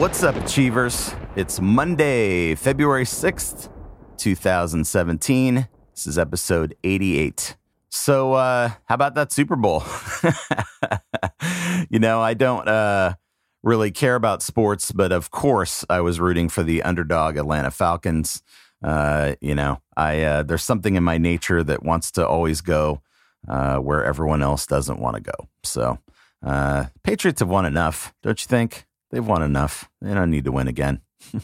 What's up, Achievers? It's Monday, February 6th, 2017. This is episode 88. So, uh, how about that Super Bowl? you know, I don't uh, really care about sports, but of course, I was rooting for the underdog Atlanta Falcons. Uh, you know, I uh, there's something in my nature that wants to always go uh, where everyone else doesn't want to go. So, uh, Patriots have won enough, don't you think? They've won enough. They don't need to win again.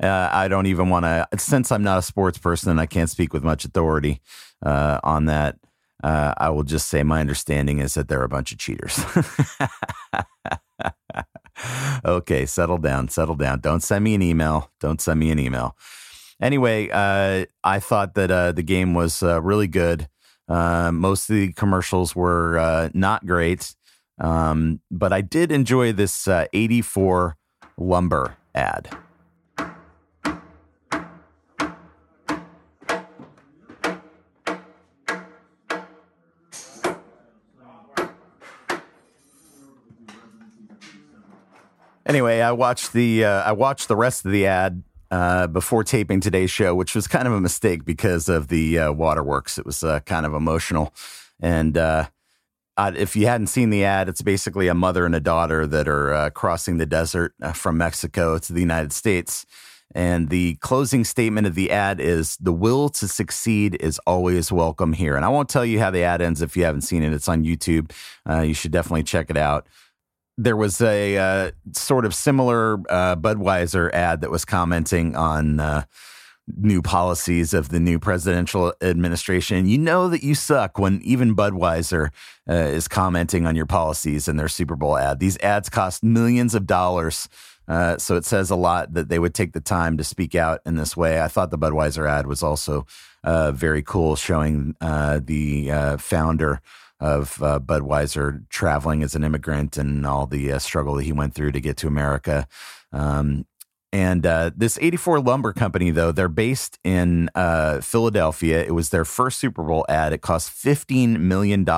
uh, I don't even want to, since I'm not a sports person and I can't speak with much authority uh, on that. Uh, I will just say my understanding is that they're a bunch of cheaters. okay, settle down, settle down. Don't send me an email. Don't send me an email. Anyway, uh, I thought that uh, the game was uh, really good. Most of the commercials were not great, um, but I did enjoy this uh, 84 lumber ad. Anyway, I watched the uh, I watched the rest of the ad uh, before taping today's show, which was kind of a mistake because of the uh, waterworks. It was uh, kind of emotional, and uh, if you hadn't seen the ad, it's basically a mother and a daughter that are uh, crossing the desert from Mexico to the United States. And the closing statement of the ad is the will to succeed is always welcome here. And I won't tell you how the ad ends if you haven't seen it. It's on YouTube. you should definitely check it out there was a uh, sort of similar uh, Budweiser ad that was commenting on uh, new policies of the new presidential administration. You know that you suck when even Budweiser uh, is commenting on your policies in their Super Bowl ad. These ads cost millions of dollars. Uh, so it says a lot that they would take the time to speak out in this way. I thought the Budweiser ad was also uh, very cool, showing the founder of uh, Budweiser traveling as an immigrant and all the uh, struggle that he went through to get to America. Um, and uh, this 84 Lumber Company, though, they're based in uh, Philadelphia. It was their first Super Bowl ad. It cost $15 million.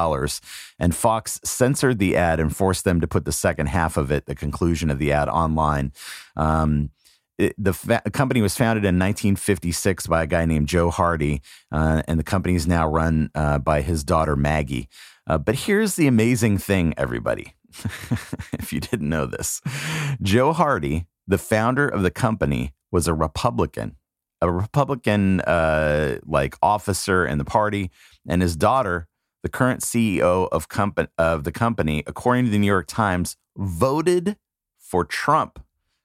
And Fox censored the ad and forced them to put the second half of it, the conclusion of the ad, online. Um, it, the fa- company was founded in 1956 by a guy named Joe Hardy, uh, and the company is now run uh, by his daughter Maggie. Uh, but here's the amazing thing, everybody. if you didn't know this, Joe Hardy, the founder of the company, was a Republican, a Republican uh, like officer in the party, and his daughter, the current CEO of comp- of the company, according to the New York Times, voted for Trump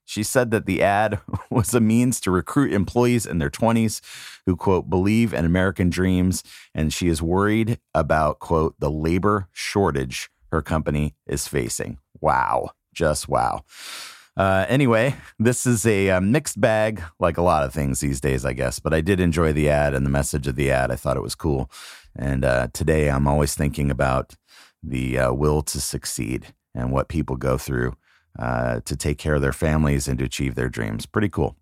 she said that the ad was a means to recruit employees in their 20s who, quote, believe in American dreams. And she is worried about, quote, the labor shortage her company is facing. Wow. Just wow. Uh, anyway, this is a, a, uh, mixed bag, like a lot of things these days, I guess. But I did enjoy the ad and the message of the ad. I thought it was cool. And uh, today I'm always thinking about the uh, will to succeed and what people go through uh, to take care of their families and to achieve their dreams. Pretty cool.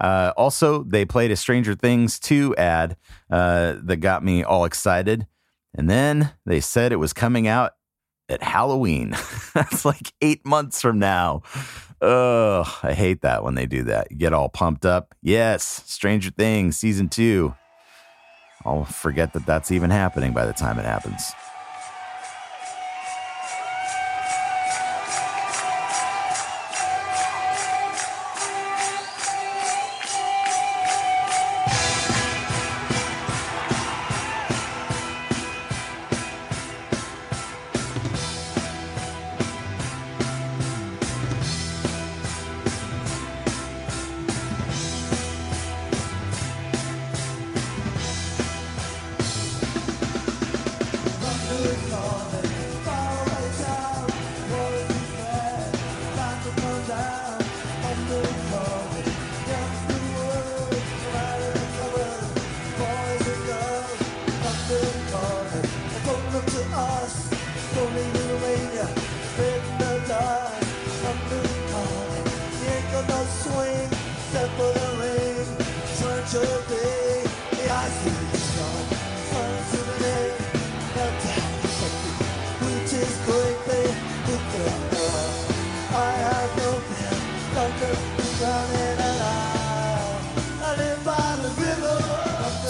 Uh, also, they played a Stranger Things 2 ad that got me all excited. And then they said it was coming out at Halloween. That's like eight months from now. Ugh, I hate that when they do that. You get all pumped up. Yes, Stranger Things season two. I'll forget that that's even happening by the time it happens.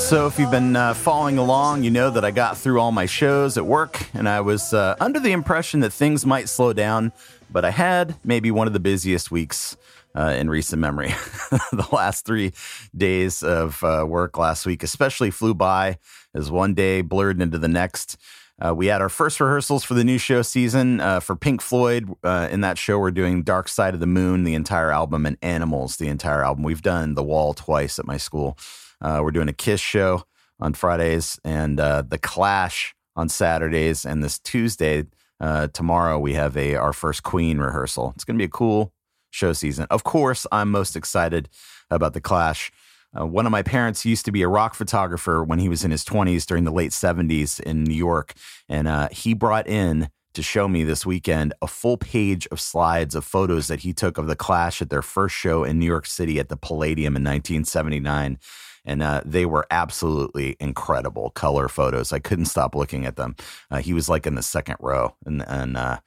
So, if you've been uh, following along, you know that I got through all my shows at work, and I was uh, under the impression that things might slow down, but I had maybe one of the busiest weeks uh, in recent memory. the last three days of uh, work last week, especially, flew by as one day blurred into the next. Uh, we had our first rehearsals for the new show season uh, for Pink Floyd. Uh, in that show, we're doing Dark Side of the Moon, the entire album, and Animals, the entire album. We've done The Wall twice at my school. Uh, we're doing a Kiss show on Fridays and uh, The Clash on Saturdays. And this Tuesday, uh, tomorrow, we have a our first Queen rehearsal. It's going to be a cool show season. Of course, I'm most excited about The Clash. Uh, one of my parents used to be a rock photographer when he was in his 20s during the late 70s in New York. And uh, he brought in to show me this weekend a full page of slides of photos that he took of the Clash at their first show in New York City at the Palladium in 1979 and uh, they were absolutely incredible color photos. I couldn't stop looking at them. Uh, he was like in the second row, and and uh,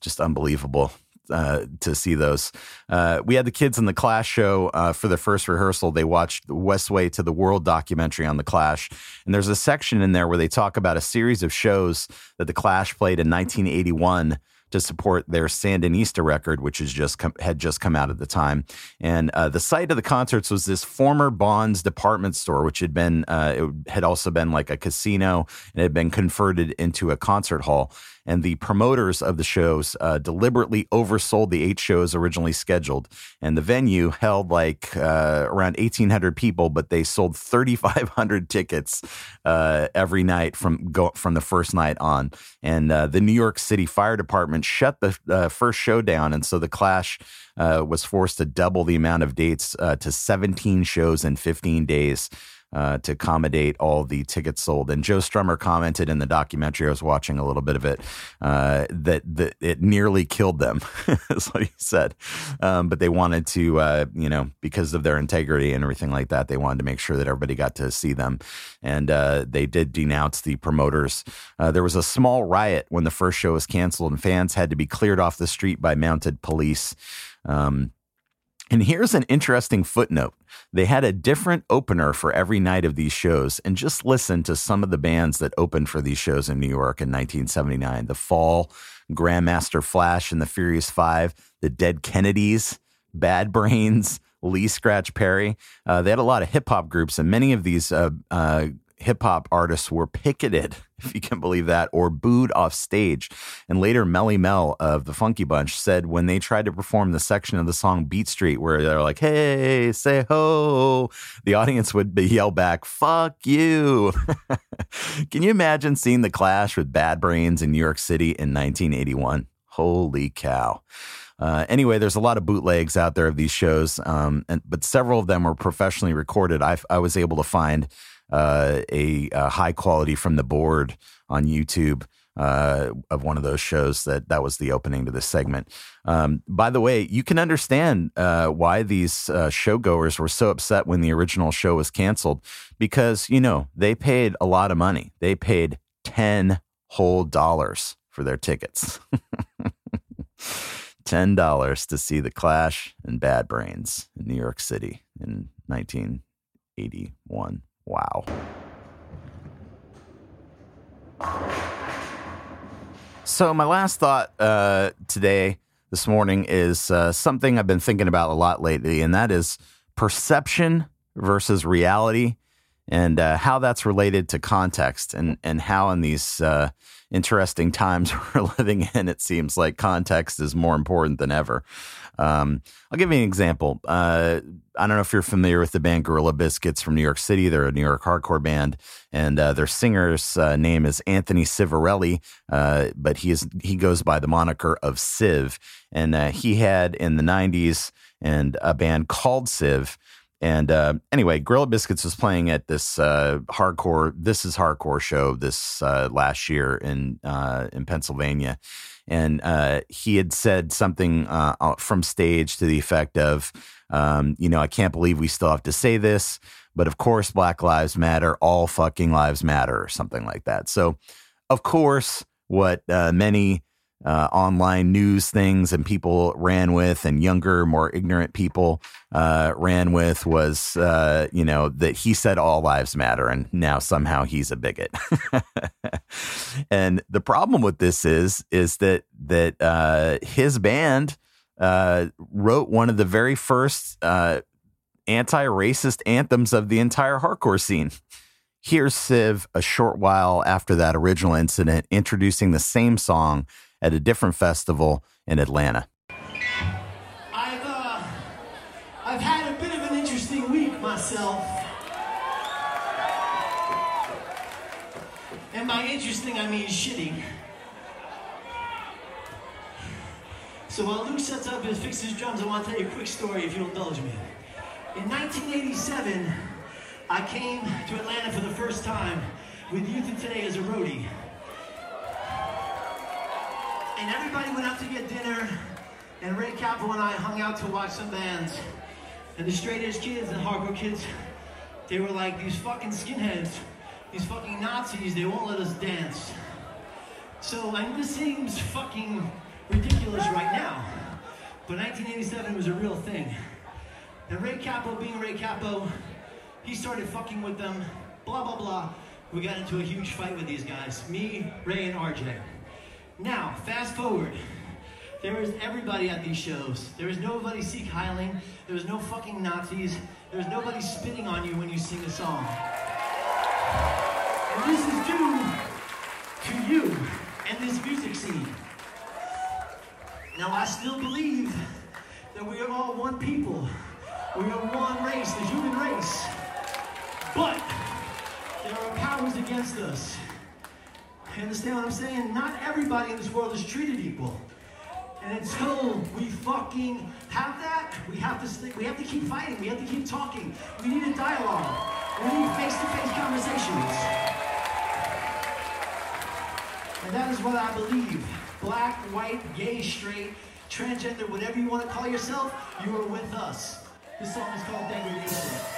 just unbelievable. Uh, to see those, uh, we had the kids in the Clash show uh, for the first rehearsal. They watched Westway to the World documentary on the Clash, and there's a section in there where they talk about a series of shows that the Clash played in 1981 to support their Sandinista record, which is just com- had just come out at the time. And uh, the site of the concerts was this former Bonds department store, which had been uh, it had also been like a casino and had been converted into a concert hall and the promoters of the shows uh, deliberately oversold the eight shows originally scheduled. And the venue held like uh, around 1,800 people, but they sold 3,500 tickets uh, every night from go, from the first night on. And uh, the New York City Fire Department shut the uh, first show down, and so the Clash. Uh, was forced to double the amount of dates to 17 shows in 15 days uh, to accommodate all the tickets sold. And Joe Strummer commented in the documentary, I was watching a little bit of it, uh, that, that it nearly killed them, is what he said. Um, but they wanted to, uh, you know, because of their integrity and everything like that, they wanted to make sure that everybody got to see them. And uh, they did denounce the promoters. Uh, there was a small riot when the first show was canceled, and fans had to be cleared off the street by mounted police. Um, and here's an interesting footnote. They had a different opener for every night of these shows. And just listen to some of the bands that opened for these shows in New York in 1979 The Fall, Grandmaster Flash and the Furious Five, The Dead Kennedys, Bad Brains, Lee Scratch Perry. Uh, they had a lot of hip hop groups, and many of these uh, uh, hip hop artists were picketed, if you can believe that, or booed off stage. And later, Melle Mel of the Funky Bunch said when they tried to perform the section of the song Beat Street where they're like, hey, say ho, the audience would yell back, fuck you. can you imagine seeing the clash with Bad Brains in New York City in 1981? Holy cow. Uh, anyway, there's a lot of bootlegs out there of these shows, um, and, but several of them were professionally recorded. I, I was able to find uh, a, a, high quality from the board on YouTube. Uh, of one of those shows that that was the opening to this segment. Um, by the way, you can understand uh, why these uh, showgoers were so upset when the original show was canceled because you know they paid a lot of money. They paid ten whole dollars for their tickets. ten dollars to see the Clash and Bad Brains in New York City in 1981. Wow. So, my last thought uh, today, this morning, is uh, something I've been thinking about a lot lately, and that is perception versus reality and uh, how that's related to context and, and how in these uh, interesting times we're living in, it seems like context is more important than ever. Um, I'll give you an example. Uh, I don't know if you're familiar with the band Gorilla Biscuits from New York City. They're a New York hardcore band, and uh, their singer's uh, name is Anthony Civarelli, uh, but he is he goes by the moniker of Civ. And uh, he had in the '90s and a band called Civ. And uh, anyway, Gorilla Biscuits was playing at this uh, hardcore, this is hardcore show this uh, last year in uh, in Pennsylvania, and uh, he had said something uh, from stage to the effect of, um, you know, I can't believe we still have to say this, but of course, Black Lives Matter, all fucking lives matter, or something like that. So, of course, what many uh, online news things and people ran with, and younger, more ignorant people uh, ran with was, uh, you know, that he said all lives matter, and now somehow he's a bigot. and the problem with this is, is that that uh, his band uh, wrote one of the very first uh, anti-racist anthems of the entire hardcore scene. Here's Civ a short while after that original incident, introducing the same song at a different festival in Atlanta. I've, uh, I've had a bit of an interesting week myself. And by interesting, I mean shitting. So while Luke sets up and fixes drums, I want to tell you a quick story if you'll indulge me. In 1987, I came to Atlanta for the first time with Youth of Today as a roadie and everybody went out to get dinner, and Ray Cappo and I hung out to watch some bands. And the straight edge kids and hardcore kids, they were like, these fucking skinheads, these fucking Nazis, they won't let us dance. So, I mean, this seems fucking ridiculous right now. But 1987 was a real thing. And Ray Cappo, being Ray Cappo, he started fucking with them, blah, blah, blah. We got into a huge fight with these guys, me, Ray, and RJ. Now, fast forward. There was everybody at these shows. There was nobody Sieg Heiling. There was no fucking Nazis. There was nobody spitting on you when you sing a song. And this is due to you and this music scene. Now, I still believe that we are all one people. We are one race, the human race. But there are powers against us. You understand what I'm saying? Not everybody in this world is treated equal. And until we fucking have that, we have to we have to keep fighting, we have to keep talking. We need a dialogue. We need face-to-face conversations. And that is what I believe. Black, white, gay, straight, transgender, whatever you want to call yourself, you are with us. This song is called Degradation.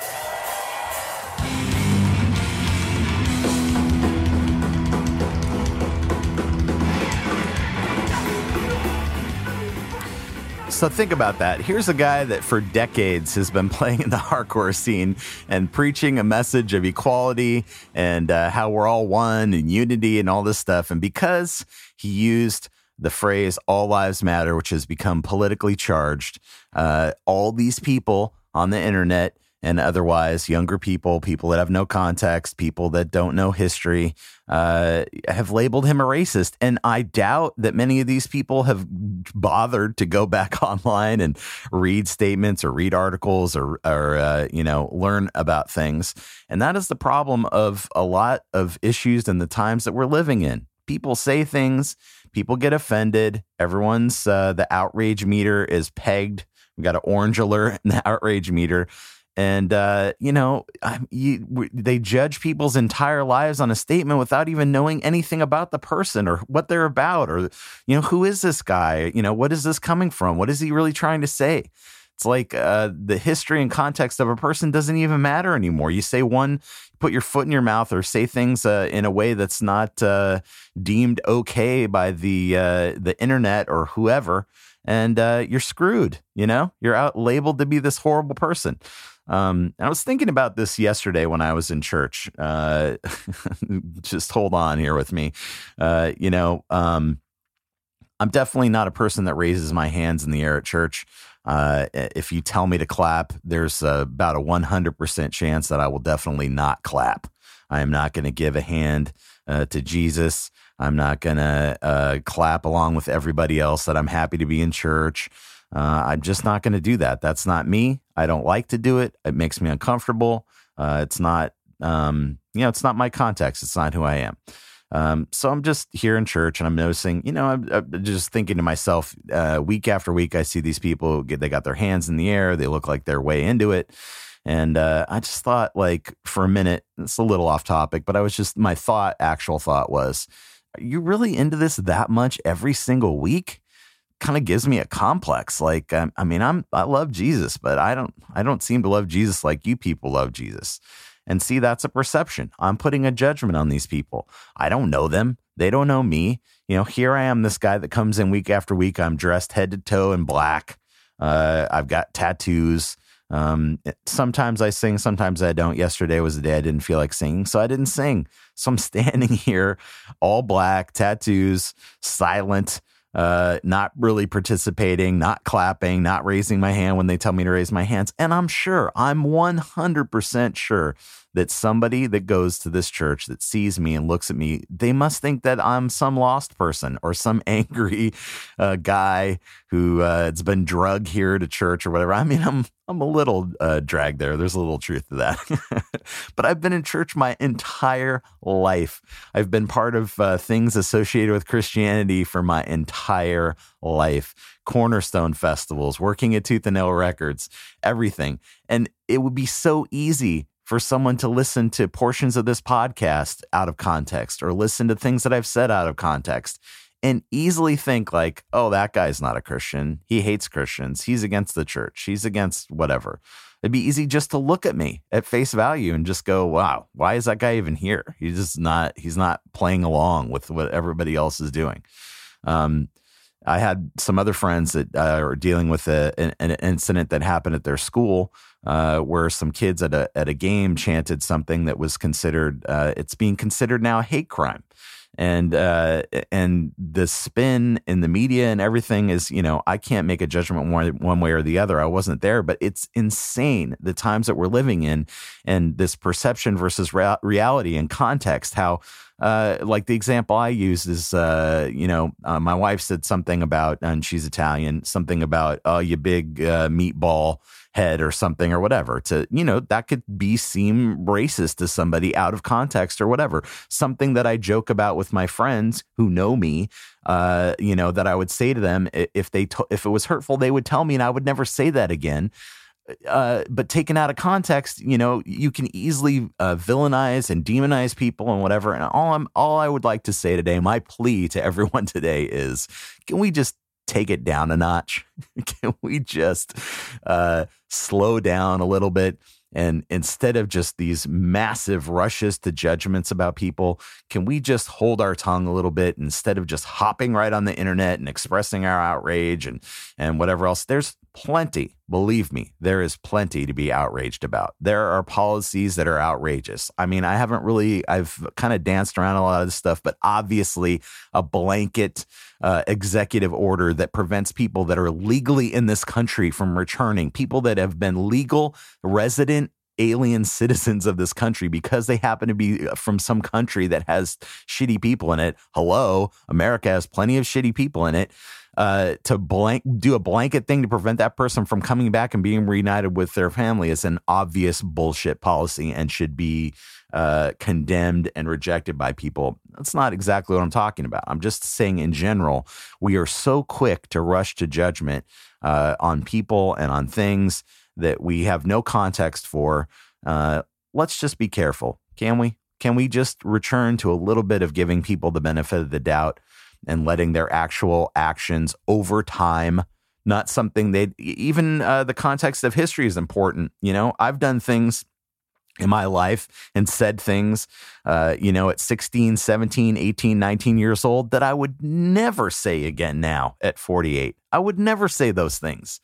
So think about that. Here's a guy that for decades has been playing in the hardcore scene and preaching a message of equality and uh, how we're all one and unity and all this stuff. And because he used the phrase all lives matter, which has become politically charged, uh, all these people on the internet and otherwise younger people, people that have no context, people that don't know history, uh, have labeled him a racist. And I doubt that many of these people have bothered to go back online and read statements or read articles or, or uh, you know, learn about things. And that is the problem of a lot of issues in the times that we're living in. People say things, people get offended. Everyone's, uh, the outrage meter is pegged. We got an orange alert in the outrage meter and uh, you know you, they judge people's entire lives on a statement without even knowing anything about the person or what they're about or you know who is this guy? You know what is this coming from? What is he really trying to say? It's like uh, the history and context of a person doesn't even matter anymore. You say one put your foot in your mouth or say things uh, in a way that's not uh, deemed okay by the uh, the internet or whoever and uh, you're screwed you know? You're out labeled to be this horrible person um, I was thinking about this yesterday when I was in church. Uh, just hold on here with me. Uh, you know, um, I'm definitely not a person that raises my hands in the air at church. Uh, if you tell me to clap, there's about a 100% chance that I will definitely not clap. I am not going to give a hand uh, to Jesus. I'm not going to uh, clap along with everybody else that I'm happy to be in church. Uh, I'm just not going to do that. That's not me. I don't like to do it. It makes me uncomfortable. Uh, it's not, um, you know, it's not my context. It's not who I am. Um, so I'm just here in church and I'm noticing, you know, I'm, I'm just thinking to myself, uh, week after week, I see these people get, they got their hands in the air. They look like they're way into it. And uh, I just thought, like, for a minute, it's a little off topic, but I was just, my thought, actual thought was, are you really into this that much every single week? Kind of gives me a complex. Like, um, I mean, I'm I love Jesus, but I don't I don't seem to love Jesus like you people love Jesus. And see, that's a perception. I'm putting a judgment on these people. I don't know them. They don't know me. You know, here I am, this guy that comes in week after week. I'm dressed head to toe in black. Uh, I've got tattoos. Um, sometimes I sing, sometimes I don't. Yesterday was the day I didn't feel like singing, so I didn't sing. So I'm standing here, all black, tattoos, silent, uh, not really participating, not clapping, not raising my hand when they tell me to raise my hands. And I'm sure, I'm 100% sure that somebody that goes to this church that sees me and looks at me, they must think that I'm some lost person or some angry uh, guy who uh, has been drugged here to church or whatever. I mean, I'm I'm a little uh, dragged there. There's a little truth to that, but I've been in church my entire life. I've been part of uh, things associated with Christianity for my entire life. Cornerstone festivals, working at Tooth and Nail Records, everything, and it would be so easy for someone to listen to portions of this podcast out of context or listen to things that I've said out of context and easily think like, oh, that guy's not a Christian. He hates Christians. He's against the church. He's against whatever. It'd be easy just to look at me at face value and just go, wow, why is that guy even here? He's just not, he's not playing along with what everybody else is doing. Um, I had some other friends that uh, are dealing with a, an, an, incident that happened at their school uh, where some kids at a at a game chanted something that was considered uh, it's being considered now a hate crime and uh, and the spin in the media and everything is you know I can't make a judgment one one way or the other. I wasn't there, but it's insane the times that we're living in and this perception versus rea- reality and context. How uh, like the example I use is, uh, you know, uh, my wife said something about, and she's Italian, something about, oh, you big uh, meatball head or something or whatever. To, you know, that could be seem racist to somebody out of context or whatever. Something that I joke about with my friends who know me, uh, you know, that I would say to them if they, if it was hurtful, they would tell me and I would never say that again uh, but taken out of context, you know, you can easily uh, villainize and demonize people and whatever. And all I'm, all I would like to say today, my plea to everyone today is, can we just take it down a notch? can we just uh, slow down a little bit? And instead of just these massive rushes to judgments about people, can we just hold our tongue a little bit instead of just hopping right on the internet and expressing our outrage and, and whatever else? There's plenty, believe me, there is plenty to be outraged about. There are policies that are outrageous. I mean, I haven't really, I've kind of danced around a lot of this stuff, but obviously a blanket uh, executive order that prevents people that are legally in this country from returning, people that have been legal resident alien citizens of this country because they happen to be uh, from some country that has shitty people in it. Hello, America has plenty of shitty people in it uh, to blank do a blanket thing to prevent that person from coming back and being reunited with their family is an obvious bullshit policy and should be uh, condemned and rejected by people. That's not exactly what I'm talking about. I'm just saying in general, we are so quick to rush to judgment uh, on people and on things that we have no context for. Uh, let's just be careful, can we? Can we just return to a little bit of giving people the benefit of the doubt? And letting their actual actions over time not something they even uh, the context of history is important you know? I've done things in my life and said things uh, you know at 16 17 18 19 years old that i would never say again now at 48 i would never say those things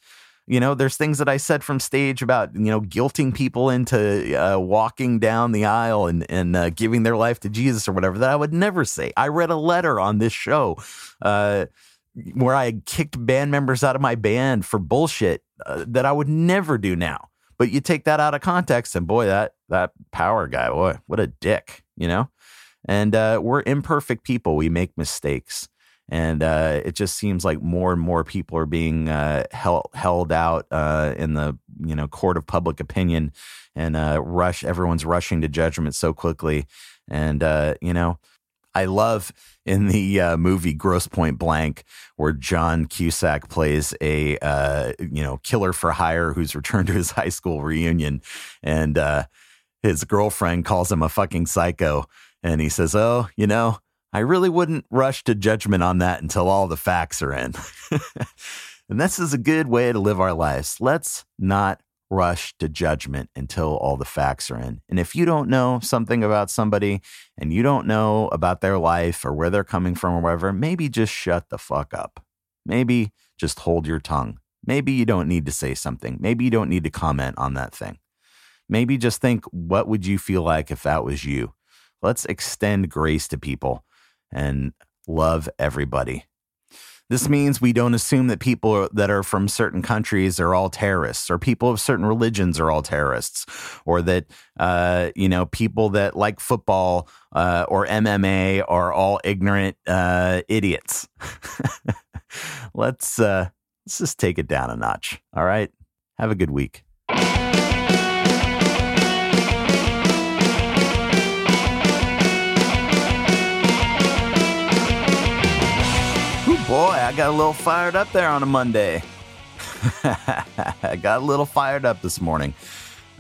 you know, there's things that I said from stage about, you know, guilting people into uh, walking down the aisle and, and uh, giving their life to Jesus or whatever that I would never say. I read a letter on this show uh, where I kicked band members out of my band for bullshit uh, that I would never do now. But you take that out of context, and boy, that that power guy, boy, what a dick, you know. And uh, we're imperfect people; we make mistakes and uh, it just seems like more and more people are being uh, held held out uh, in the you know court of public opinion, and uh, rush everyone's rushing to judgment so quickly, and uh, you know. I love in the uh, movie Grosse Pointe Blank where John Cusack plays a you know killer for hire who's returned to his high school reunion, and his girlfriend calls him a fucking psycho, and he says, "Oh, you know, I really wouldn't rush to judgment on that until all the facts are in. and this is a good way to live our lives. Let's not rush to judgment until all the facts are in. And if you don't know something about somebody and you don't know about their life or where they're coming from or whatever, maybe just shut the fuck up. Maybe just hold your tongue. Maybe you don't need to say something. Maybe you don't need to comment on that thing. Maybe just think, what would you feel like if that was you? Let's extend grace to people and love everybody. This means we don't assume that people that are from certain countries are all terrorists, or people of certain religions are all terrorists, or that uh, you know people that like football uh, or MMA are all ignorant uh, idiots. let's uh, let's just take it down a notch. All right, have a good week. Got a little fired up there on a Monday. I got a little fired up this morning.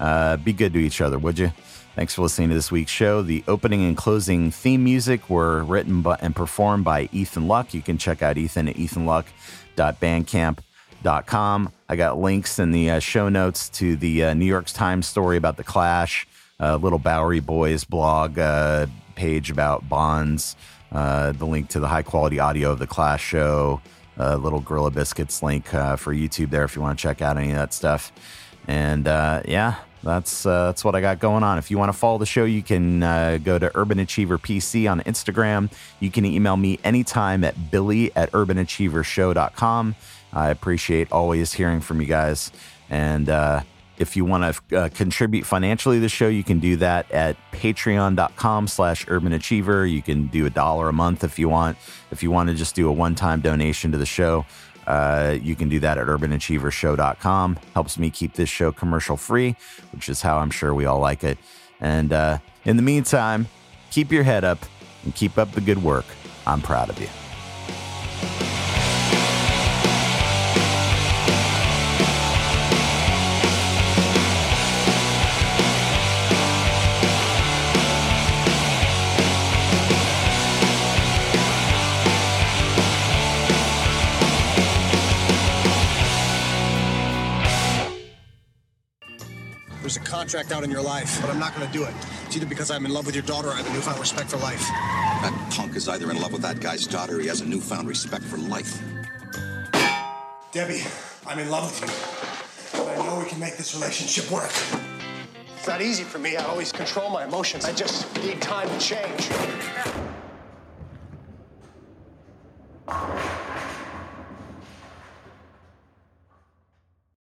Uh, be good to each other, would you? Thanks for listening to this week's show. The opening and closing theme music were written by, and performed by Ethan Luck. You can check out Ethan at ethanluck.bandcamp.com. I got links in the uh, show notes to the uh, New York Times story about the Clash, uh, Little Bowery Boys blog uh, page about Bonds uh, the link to the high quality audio of the Clash show, a little Gorilla Biscuits link uh, for YouTube there if you want to check out any of that stuff. And uh, yeah, that's uh, that's what I got going on. If you want to follow the show, you can uh, go to Urban Achiever PC on Instagram. You can email me anytime at billy at urbanachievershow.com. I appreciate always hearing from you guys. And uh, if you want to uh, contribute financially to the show, you can do that at patreon.com slash urban achiever. You can do a dollar a month if you want. If you want to just do a one-time donation to the show, uh, you can do that at urbanachievershow.com. Helps me keep this show commercial free, which is how I'm sure we all like it. And uh, in the meantime, keep your head up and keep up the good work. I'm proud of you. Contract out in your life, but I'm not going to do it. It's either because I'm in love with your daughter or I have a newfound respect for life. That punk is either in love with that guy's daughter or he has a newfound respect for life. Debbie, I'm in love with you. And I know we can make this relationship work. It's not easy for me. I always control my emotions. I just need time to change.